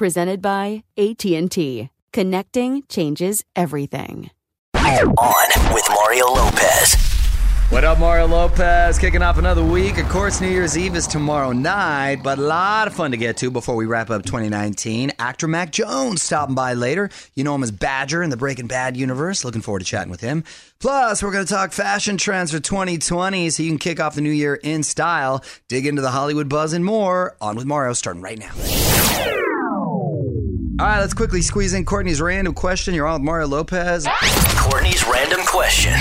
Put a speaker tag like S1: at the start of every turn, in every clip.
S1: Presented by AT&T. Connecting changes everything.
S2: On with Mario Lopez.
S3: What up, Mario Lopez? Kicking off another week. Of course, New Year's Eve is tomorrow night, but a lot of fun to get to before we wrap up 2019. Actor Matt Jones stopping by later. You know him as Badger in the Breaking Bad universe. Looking forward to chatting with him. Plus, we're going to talk fashion trends for 2020 so you can kick off the new year in style, dig into the Hollywood buzz, and more. On with Mario, starting right now. All right, let's quickly squeeze in Courtney's random question. You're on with Mario Lopez.
S2: Courtney's random question.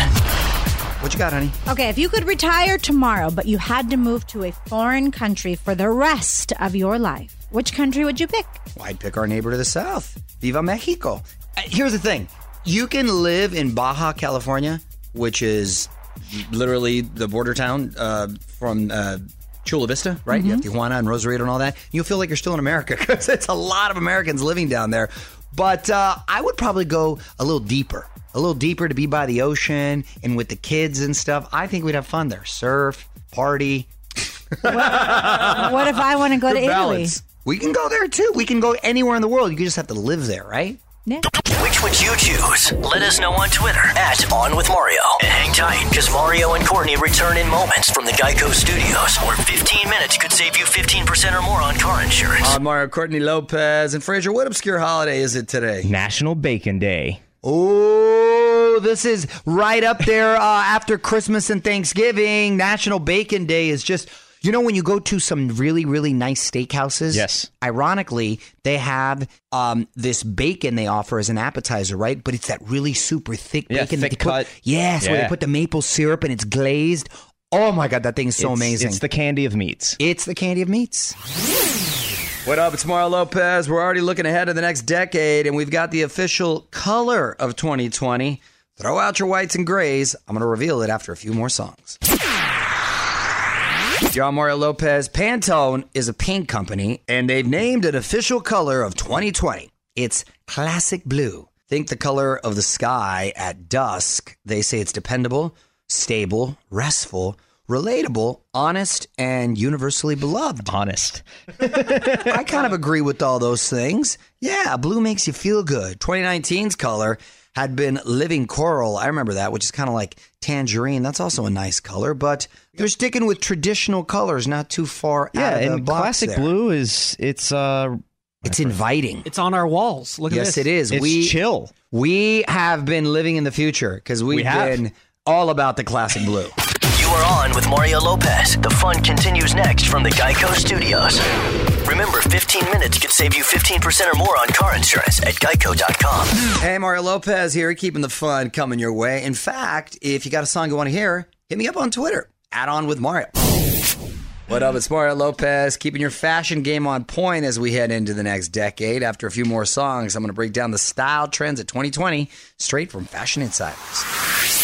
S3: What you got, honey?
S4: Okay, if you could retire tomorrow, but you had to move to a foreign country for the rest of your life, which country would you pick?
S3: Well, I'd pick our neighbor to the south. Viva Mexico. Uh, Here's the thing you can live in Baja, California, which is literally the border town uh, from uh, Chula Vista, right? You have Tijuana and Rosarito and all that. You'll feel like you're still in America because it's a lot of Americans living down there. But uh, I would probably go a little deeper, a little deeper to be by the ocean and with the kids and stuff. I think we'd have fun there. Surf, party,
S4: What if I want to go to Italy?
S3: We can go there too. We can go anywhere in the world. You just have to live there, right?
S4: Yeah.
S2: Which would you choose? Let us know on Twitter at On With Mario. And hang tight, because Mario and Courtney return in moments from the Geico Studios, where 15 minutes could save you 15% or more on car insurance.
S3: I'm Mario Courtney Lopez and Fraser. What obscure holiday is it today?
S5: National Bacon Day.
S3: Oh, this is right up there uh, after Christmas and Thanksgiving. National Bacon Day is just. You know when you go to some really really nice steakhouses?
S5: Yes.
S3: Ironically, they have um, this bacon they offer as an appetizer, right? But it's that really super thick
S5: Yeah,
S3: bacon. that
S5: thick
S3: they put-
S5: cut.
S3: Yes, where they put the maple syrup and it's glazed. Oh my god, that thing is so
S5: It's-
S3: amazing.
S5: It's the candy of meats.
S3: It's the candy of meats. What up? It's Mario Lopez. We're already looking ahead to the next decade, and we've got the official color of 2020. Throw out your whites and grays. I'm going to reveal it after a few more songs. On Mario Lopez. Pantone is a paint company, and they've named an official color of 2020. It's classic blue. Think the color of the sky at dusk. They say it's dependable, stable, restful, relatable, honest, and universally beloved.
S5: Honest.
S3: I kind of agree with all those things. Yeah, blue makes you feel good. 2019's color had been living coral. I remember that, which is kind of like tangerine. That's also a nice color, but they're sticking with traditional colors, not too far
S5: Yeah,
S3: out of the
S5: and
S3: box
S5: classic
S3: there.
S5: blue is it's uh
S3: It's inviting.
S6: It's on our walls. Look at
S3: yes, it is.
S5: it's
S3: we
S5: chill.
S3: we have been living in the future because we've
S5: We have.
S3: been all about the classic blue.
S2: You are on with Mario Lopez. The fun continues next from the Geico Studios. Remember, 15 minutes could save you 15% or more on car insurance at geico.com.
S3: Hey, Mario Lopez here, keeping the fun coming your way. In fact, if you got a song you want to hear, hit me up on Twitter. Add on with Mario. What up? It's Mario Lopez, keeping your fashion game on point as we head into the next decade. After a few more songs, I'm going to break down the style trends of 2020 straight from Fashion Insiders.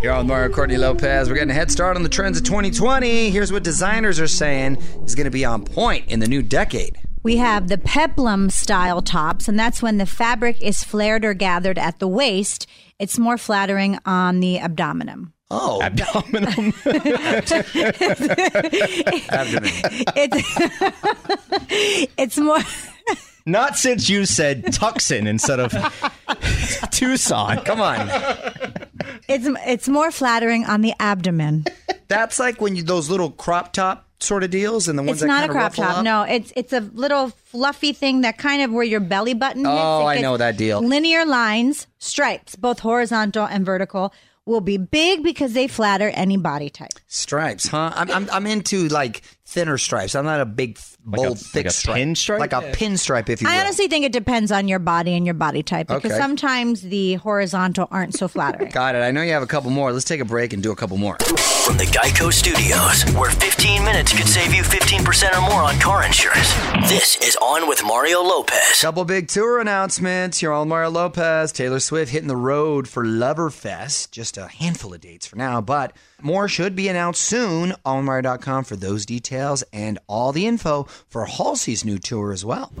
S3: Here on Mario Courtney Lopez, we're getting a head start on the trends of 2020. Here's what designers are saying is going to be on point in the new decade.
S4: We have the peplum style tops, and that's when the fabric is flared or gathered at the waist. It's more flattering on the abdomen.
S3: Oh,
S5: Abdominal.
S3: abdomen.
S4: It's it's more
S5: Not since you said Tucson instead of Tucson.
S3: Come on.
S4: It's it's more flattering on the abdomen.
S3: That's like when you those little crop top sort of deals and the ones
S4: It's not a crop top.
S3: up.
S4: No, it's it's a little fluffy thing that kind of where your belly button.
S3: Oh, I know that deal.
S4: Linear lines, stripes, both horizontal and vertical, will be big because they flatter any body type.
S3: Stripes, huh? I'm, I'm I'm into like thinner stripes. I'm not a big, bold,
S5: Like a-
S3: thick
S5: like a
S3: stripe.
S5: pin stripe?
S3: like a pin stripe, if you will.
S4: I honestly think it depends on your body and your body type because
S3: Okay.
S4: sometimes the horizontal aren't so flattering.
S3: Got it. I know you have a couple more. Let's take a break and do a couple more.
S2: From the Geico Studios, where 15 minutes could save you 15% or more on car insurance. This is On with Mario Lopez.
S3: Couple big tour announcements. Here on Mario Lopez, Taylor Swift hitting the road for Loverfest. Just a handful of dates for now, but more should be announced soon. OnMario.com for those details and all the info for Halsey's new tour as well.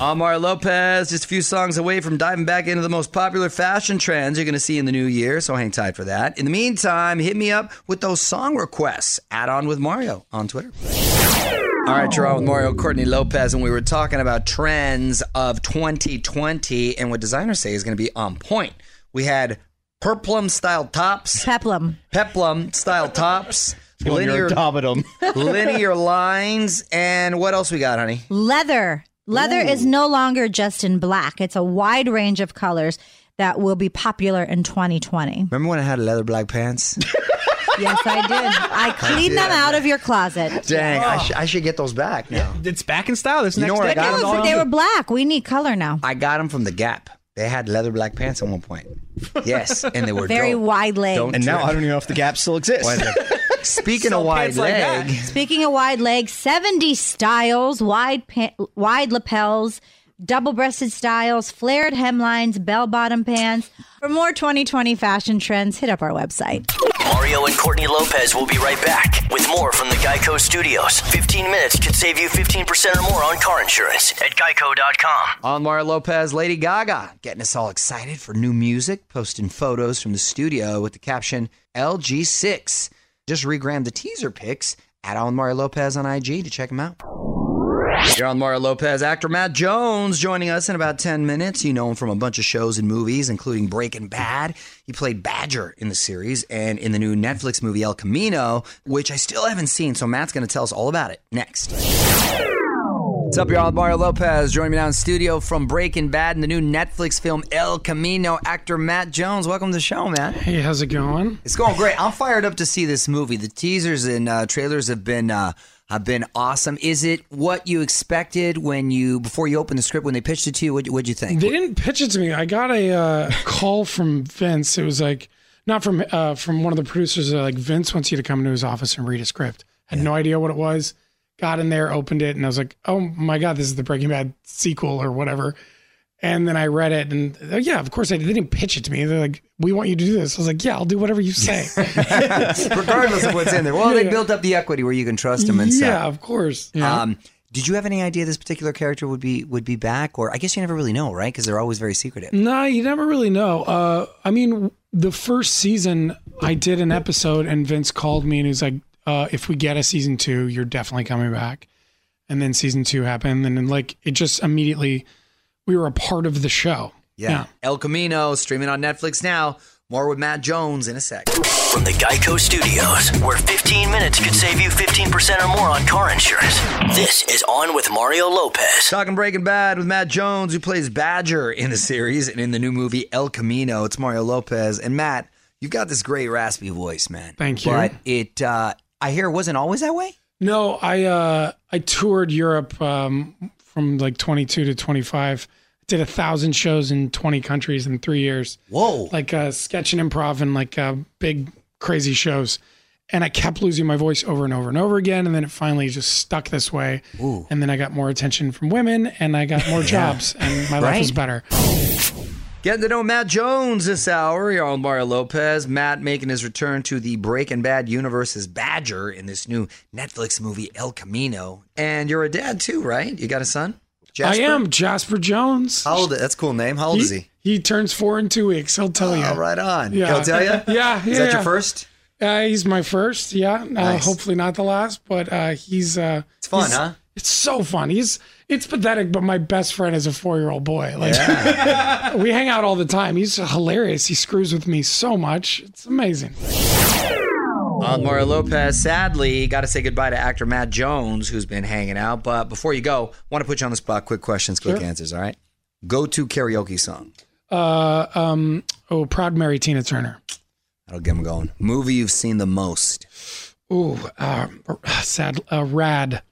S3: I'm Mario Lopez, just a few songs away from diving back into the most popular fashion trends you're going to see in the new year, so hang tight for that. In the meantime, hit me up with those song requests. Add on with Mario on Twitter. All right, you're on with Mario Courtney Lopez, and we were talking about trends of 2020 and what designers say is going to be on point. We had peplum style tops,
S4: Peplum.
S3: peplum style tops,
S5: On your
S3: linear,
S5: abdomen.
S3: linear lines, and what else we got, honey?
S4: Leather. Leather is no longer just in black. It's a wide range of colors that will be popular in 2020.
S3: Remember when I had leather black pants?
S4: Yes, I did. I cleaned them out of your closet.
S3: Dang, I, oh. sh- I should get those back now.
S6: It's back in style this
S3: You know
S6: next
S3: where I got
S4: They
S3: them
S4: were, they were black. We need color now.
S3: I got them from the Gap. They had leather black pants at one point. Yes, and they were
S4: Very
S3: dope.
S4: wide leg.
S3: Don't
S5: And now. I don't even know if the gap still exists.
S3: Speaking
S6: Sell
S3: of wide
S6: pants like
S3: leg.
S4: Speaking of wide legs, 70 styles, wide pa- wide lapels, double-breasted styles, flared hemlines, bell-bottom pants. For more 2020 fashion trends, hit up our website.
S2: Mario and Courtney Lopez will be right back with more from the Geico Studios. 15 minutes could save you 15% or more on car insurance at geico.com.
S3: on Mario Lopez, Lady Gaga, getting us all excited for new music, posting photos from the studio with the caption LG6. Just regrabbed the teaser pics. at on Mario Lopez on IG to check them out. You're on Mario Lopez. Actor Matt Jones joining us in about 10 minutes. You know him from a bunch of shows and movies, including Breaking Bad. He played Badger in the series and in the new Netflix movie El Camino, which I still haven't seen. So Matt's going to tell us all about it next. What's up, y'all? Mario Lopez joining me now in studio from Breaking Bad and the new Netflix film El Camino. Actor Matt Jones, welcome to the show, man.
S7: Hey, how's it going?
S3: It's going great. I'm fired up to see this movie. The teasers and uh, trailers have been uh, have been awesome. Is it what you expected when you before you opened the script when they pitched it to you? What what'd you think?
S7: They didn't pitch it to me. I got a uh, call from Vince. It was like not from uh, from one of the producers. Like Vince wants you to come into his office and read a script. Had no idea what it was. Got in there, opened it, and I was like, "Oh my god, this is the Breaking Bad sequel or whatever." And then I read it, and oh, yeah, of course I did. They didn't pitch it to me. They're like, "We want you to do this." I was like, "Yeah, I'll do whatever you say."
S3: Regardless of what's in there. Well, they
S7: Yeah.
S3: built up the equity where you can trust them and
S7: yeah,
S3: stuff.
S7: of course. Yeah.
S3: Um, did you have any idea this particular character would be would be back, or I guess you never really know, right? Because they're always very secretive.
S7: No, you never really know. Uh, I mean, the first season, I did an episode, and Vince called me and he's like, uh, "If we get a season two, you're definitely coming back." And then season two happened, and then like it just immediately, we were a part of the show.
S3: Yeah. El Camino streaming on Netflix now. More with Matt Jones in a sec.
S2: From the Geico Studios, where 15 minutes could save you 15% or more on car insurance. This is On with Mario Lopez.
S3: Talking Breaking Bad with Matt Jones, who plays Badger in the series and in the new movie El Camino. It's Mario Lopez. And Matt, you've got this great raspy voice, man.
S7: Thank you.
S3: But it, uh, I hear it wasn't always that way.
S7: No, I uh, I toured Europe um, from like 22 to 25. Did a thousand shows in 20 countries in three years.
S3: Whoa.
S7: Like uh, sketch and improv and like uh, big crazy shows. And I kept losing my voice over and over and over again. And then it finally just stuck this way. Ooh. And then I got more attention from women and I got more jobs and my life was better.
S3: Getting to know Matt Jones this hour. You're on Mario Lopez. Matt making his return to the Breaking Bad universe as Badger in this new Netflix movie El Camino. And you're a dad too, right? You got a son?
S7: I am Jasper Jones.
S3: How old? That's a cool name. How old is he?
S7: He turns four in two weeks. He'll tell you.
S3: Oh, right on.
S7: Yeah.
S3: He'll tell you?
S7: Yeah, yeah.
S3: Is that
S7: yeah.
S3: your first?
S7: Uh, he's my first. Yeah. Uh, hopefully not the last, but uh, he's. Uh,
S3: It's fun,
S7: he's-
S3: huh?
S7: It's so fun. He's. It's pathetic, but my best friend is a four-year-old boy. Like we hang out all the time. He's hilarious. He screws with me so much. It's amazing.
S3: On Mario Lopez, sadly, got to say goodbye to actor Matt Jones, who's been hanging out. But before you go, want to put you on the spot. Quick questions, quick
S7: Sure.
S3: answers. All right. Go to karaoke song.
S7: Uh, um. Oh, proud Mary Tina Turner.
S3: That'll get him going. Movie you've seen the most.
S7: Ooh, uh, sad. Uh, rad.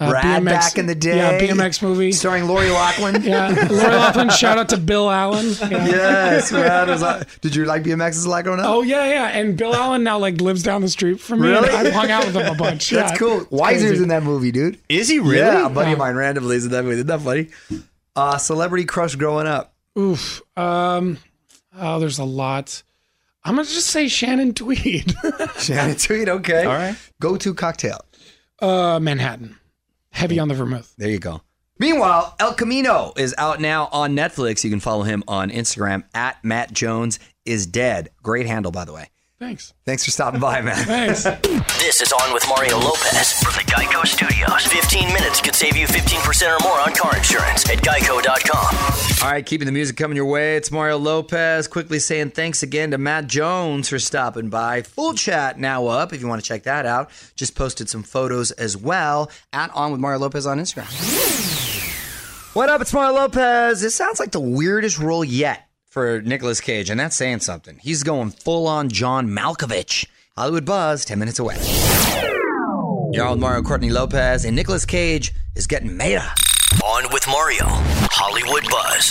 S7: Uh,
S3: Rad back in the day.
S7: Yeah, BMX movie.
S3: Starring Lori Loughlin.
S7: Yeah, Lori Loughlin. Shout out to Bill Allen. Yeah.
S3: yes, Rad was like, Did you like Bmx BMXs like growing up?
S7: Oh yeah, yeah. And Bill Allen now like lives down the street from me.
S3: Really?
S7: I've hung out with him a bunch.
S3: That's
S7: Yeah,
S3: cool.
S7: it's
S3: Weiser's in that movie, dude.
S5: Is he really?
S3: Yeah, a buddy of mine randomly is in that movie. Isn't that funny? Uh, celebrity crush growing up.
S7: Oof. Um. Oh, there's a lot. I'm gonna just say Shannon Tweed.
S3: Shannon Tweed, okay.
S5: All right.
S3: Go to cocktail.
S7: uh, Manhattan. Heavy on the vermouth.
S3: There you go. Meanwhile, El Camino is out now on Netflix. You can follow him on Instagram at Matt Jones is dead. Great handle, by the way.
S7: Thanks.
S3: Thanks for stopping by, man.
S7: Thanks.
S2: This is On with Mario Lopez from the Geico Studios. 15 minutes could save you 15% or more on car insurance at geico.com.
S3: All right, keeping the music coming your way. It's Mario Lopez. Quickly saying thanks again to Matt Jones for stopping by. Full chat now up if you want to check that out. Just posted some photos as well at On with Mario Lopez on Instagram. What up? It's Mario Lopez. This sounds like the weirdest role yet for Nicolas Cage, and that's saying something. He's going full on John Malkovich. Hollywood Buzz, 10 minutes away. You're on with Mario Courtney Lopez, and Nicolas Cage is getting meta.
S2: On with Mario, Hollywood Buzz.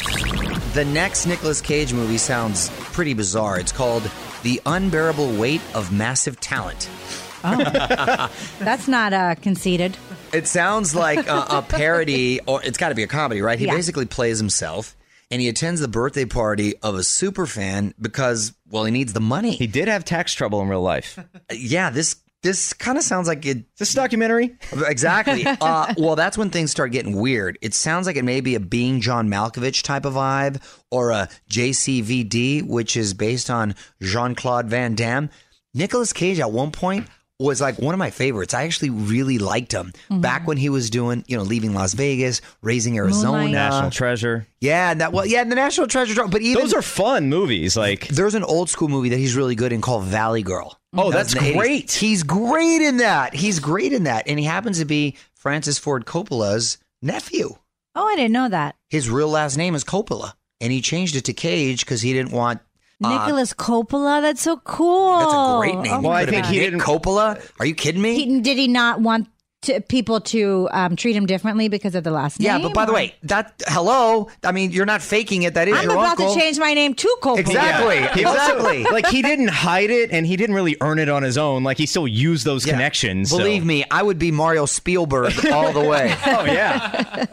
S3: The next Nicolas Cage movie sounds pretty bizarre. It's called The Unbearable Weight of Massive Talent.
S4: That's not uh, conceited.
S3: It sounds like a, a parody, or it's got to be a comedy, right? He
S4: Yeah.
S3: basically plays himself, and he attends the birthday party of a super fan because, well, he needs the money.
S5: He did have tax trouble in real life.
S3: yeah, this this kind of sounds like it.
S5: This documentary?
S3: Exactly. uh, well, that's when things start getting weird. It sounds like it may be a Being John Malkovich type of vibe, or a JCVD, which is based on Jean Claude Van Damme. Nicolas Cage at one point was like one of my favorites. I actually really liked him mm-hmm. back when he was doing, you know, leaving Las Vegas, raising Arizona.
S4: Moonlight.
S5: National Treasure.
S3: Yeah, and that well, yeah, the National Treasure. But even
S5: Those are fun movies. Like,
S3: there's an old school movie that he's really good in called Valley Girl.
S5: Oh,
S3: That
S5: that's
S3: in the 80s.
S5: great.
S3: He's great in that. He's great in that. And he happens to be Francis Ford Coppola's nephew.
S4: Oh, I didn't know that.
S3: His real last name is Coppola. And he changed it to Cage because he didn't want. Uh,
S4: Nicolas Coppola. That's so cool.
S3: That's a great name.
S4: Oh
S5: Well,
S4: my
S5: I think he
S3: Nick
S5: didn't-
S3: Coppola? Are you kidding me?
S4: He- did he not want to, people to um, treat him differently because of the last name?
S3: yeah, but by the way, that hello. I mean, you're not faking it. That is
S4: I'm
S3: your
S4: about
S3: uncle.
S4: to change my name to Coppola.
S3: Exactly.
S5: He also-
S3: Exactly.
S5: like he didn't hide it and he didn't really earn it on his own. Like he still used those
S3: Yeah.
S5: connections. so-
S3: Believe me, I would be Mario Spielberg all the way.
S5: Oh yeah.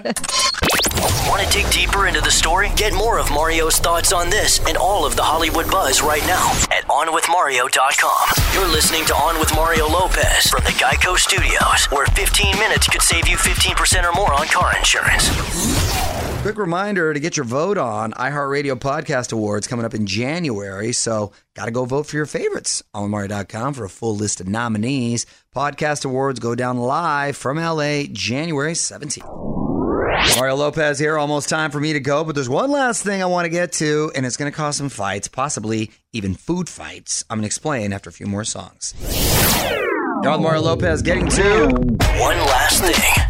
S2: Want to dig deeper into the story? Get more of Mario's thoughts on this and all of the Hollywood buzz right now at OnWithMario.com. You're listening to On with Mario Lopez from the Geico Studios, where 15 minutes could save you 15% or more on car insurance.
S3: Quick reminder to get your vote on iHeartRadio Podcast Awards coming up in January. So, got to go vote for your favorites on Mario.com for a full list of nominees. Podcast Awards go down live from LA January 17th. Mario Lopez here. Almost time for me to go, but there's one last thing I want to get to, and it's going to cause some fights, possibly even food fights. I'm going to explain after a few more songs. You're on Mario Lopez getting to
S2: One last thing.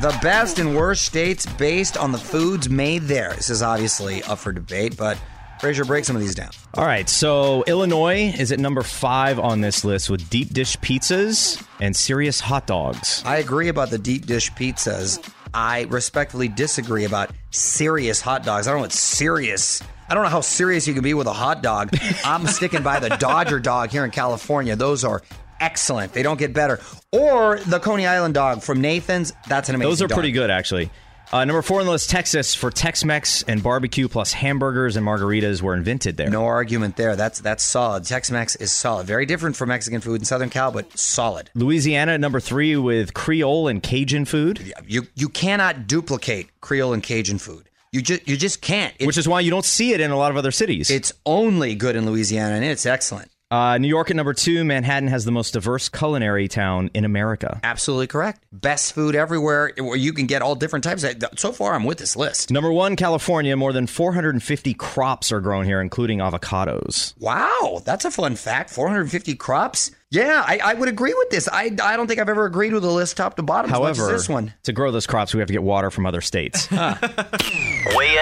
S3: the best and worst states based on the foods made there. This is obviously up for debate, but Fraser, break some of these down.
S5: All right, so Illinois is at number five on this list with deep dish pizzas and serious hot dogs.
S3: I agree about the deep dish pizzas. I respectfully disagree about serious hot dogs. I don't know what serious. I don't know how serious you can be with a hot dog. I'm sticking by the Dodger dog here in California. Those are excellent. They don't get better. Or the Coney Island dog from Nathan's. That's an amazing.
S5: Those are
S3: dog.
S5: pretty good, actually. Uh, number four on the list, Texas, for Tex-Mex and barbecue plus hamburgers and margaritas were invented there.
S3: No argument there. That's that's solid. Tex-Mex is solid. Very different from Mexican food in Southern Cal, but solid.
S5: Louisiana number three with Creole and Cajun food,
S3: You you cannot duplicate Creole and Cajun food. You just you just can't. It-
S5: which is why you don't see it in a lot of other cities.
S3: it's only good in Louisiana, and it's excellent.
S5: Uh, New York at number two. Manhattan has the most diverse culinary town in America.
S3: Absolutely correct. Best food everywhere, where you can get all different types. So far, I'm with this list.
S5: Number one, California. More than 450 crops are grown here, including avocados.
S3: Wow, that's a fun fact. 450 crops. Yeah, I, I would agree with this. I, I don't think I've ever agreed with a list top to bottom as much
S5: However,
S3: as this one.
S5: to grow those crops, we have to get water from other states.
S2: Weigh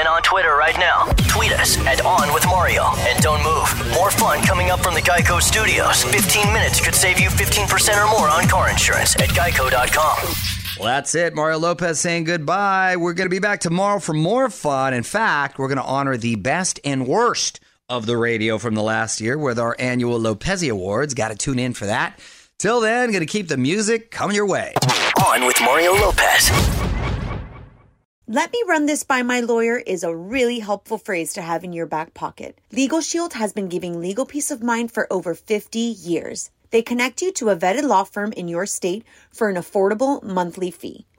S2: in on Twitter right now. Tweet us at On With Mario. And don't move. More fun coming up from the Geico Studios. 15 minutes could save you 15% or more on car insurance at geico.com.
S3: Well, that's it. Mario Lopez saying goodbye. We're going to be back tomorrow for more fun. In fact, we're going to honor the best and worst of the radio from the last year with our annual Lopez Awards. Got to tune in for that. Till then, going to keep the music coming your way.
S2: On with Mario Lopez.
S8: Let me run this by my lawyer is a really helpful phrase to have in your back pocket. Legal Shield has been giving legal peace of mind for over 50 years. They connect you to a vetted law firm in your state for an affordable monthly fee.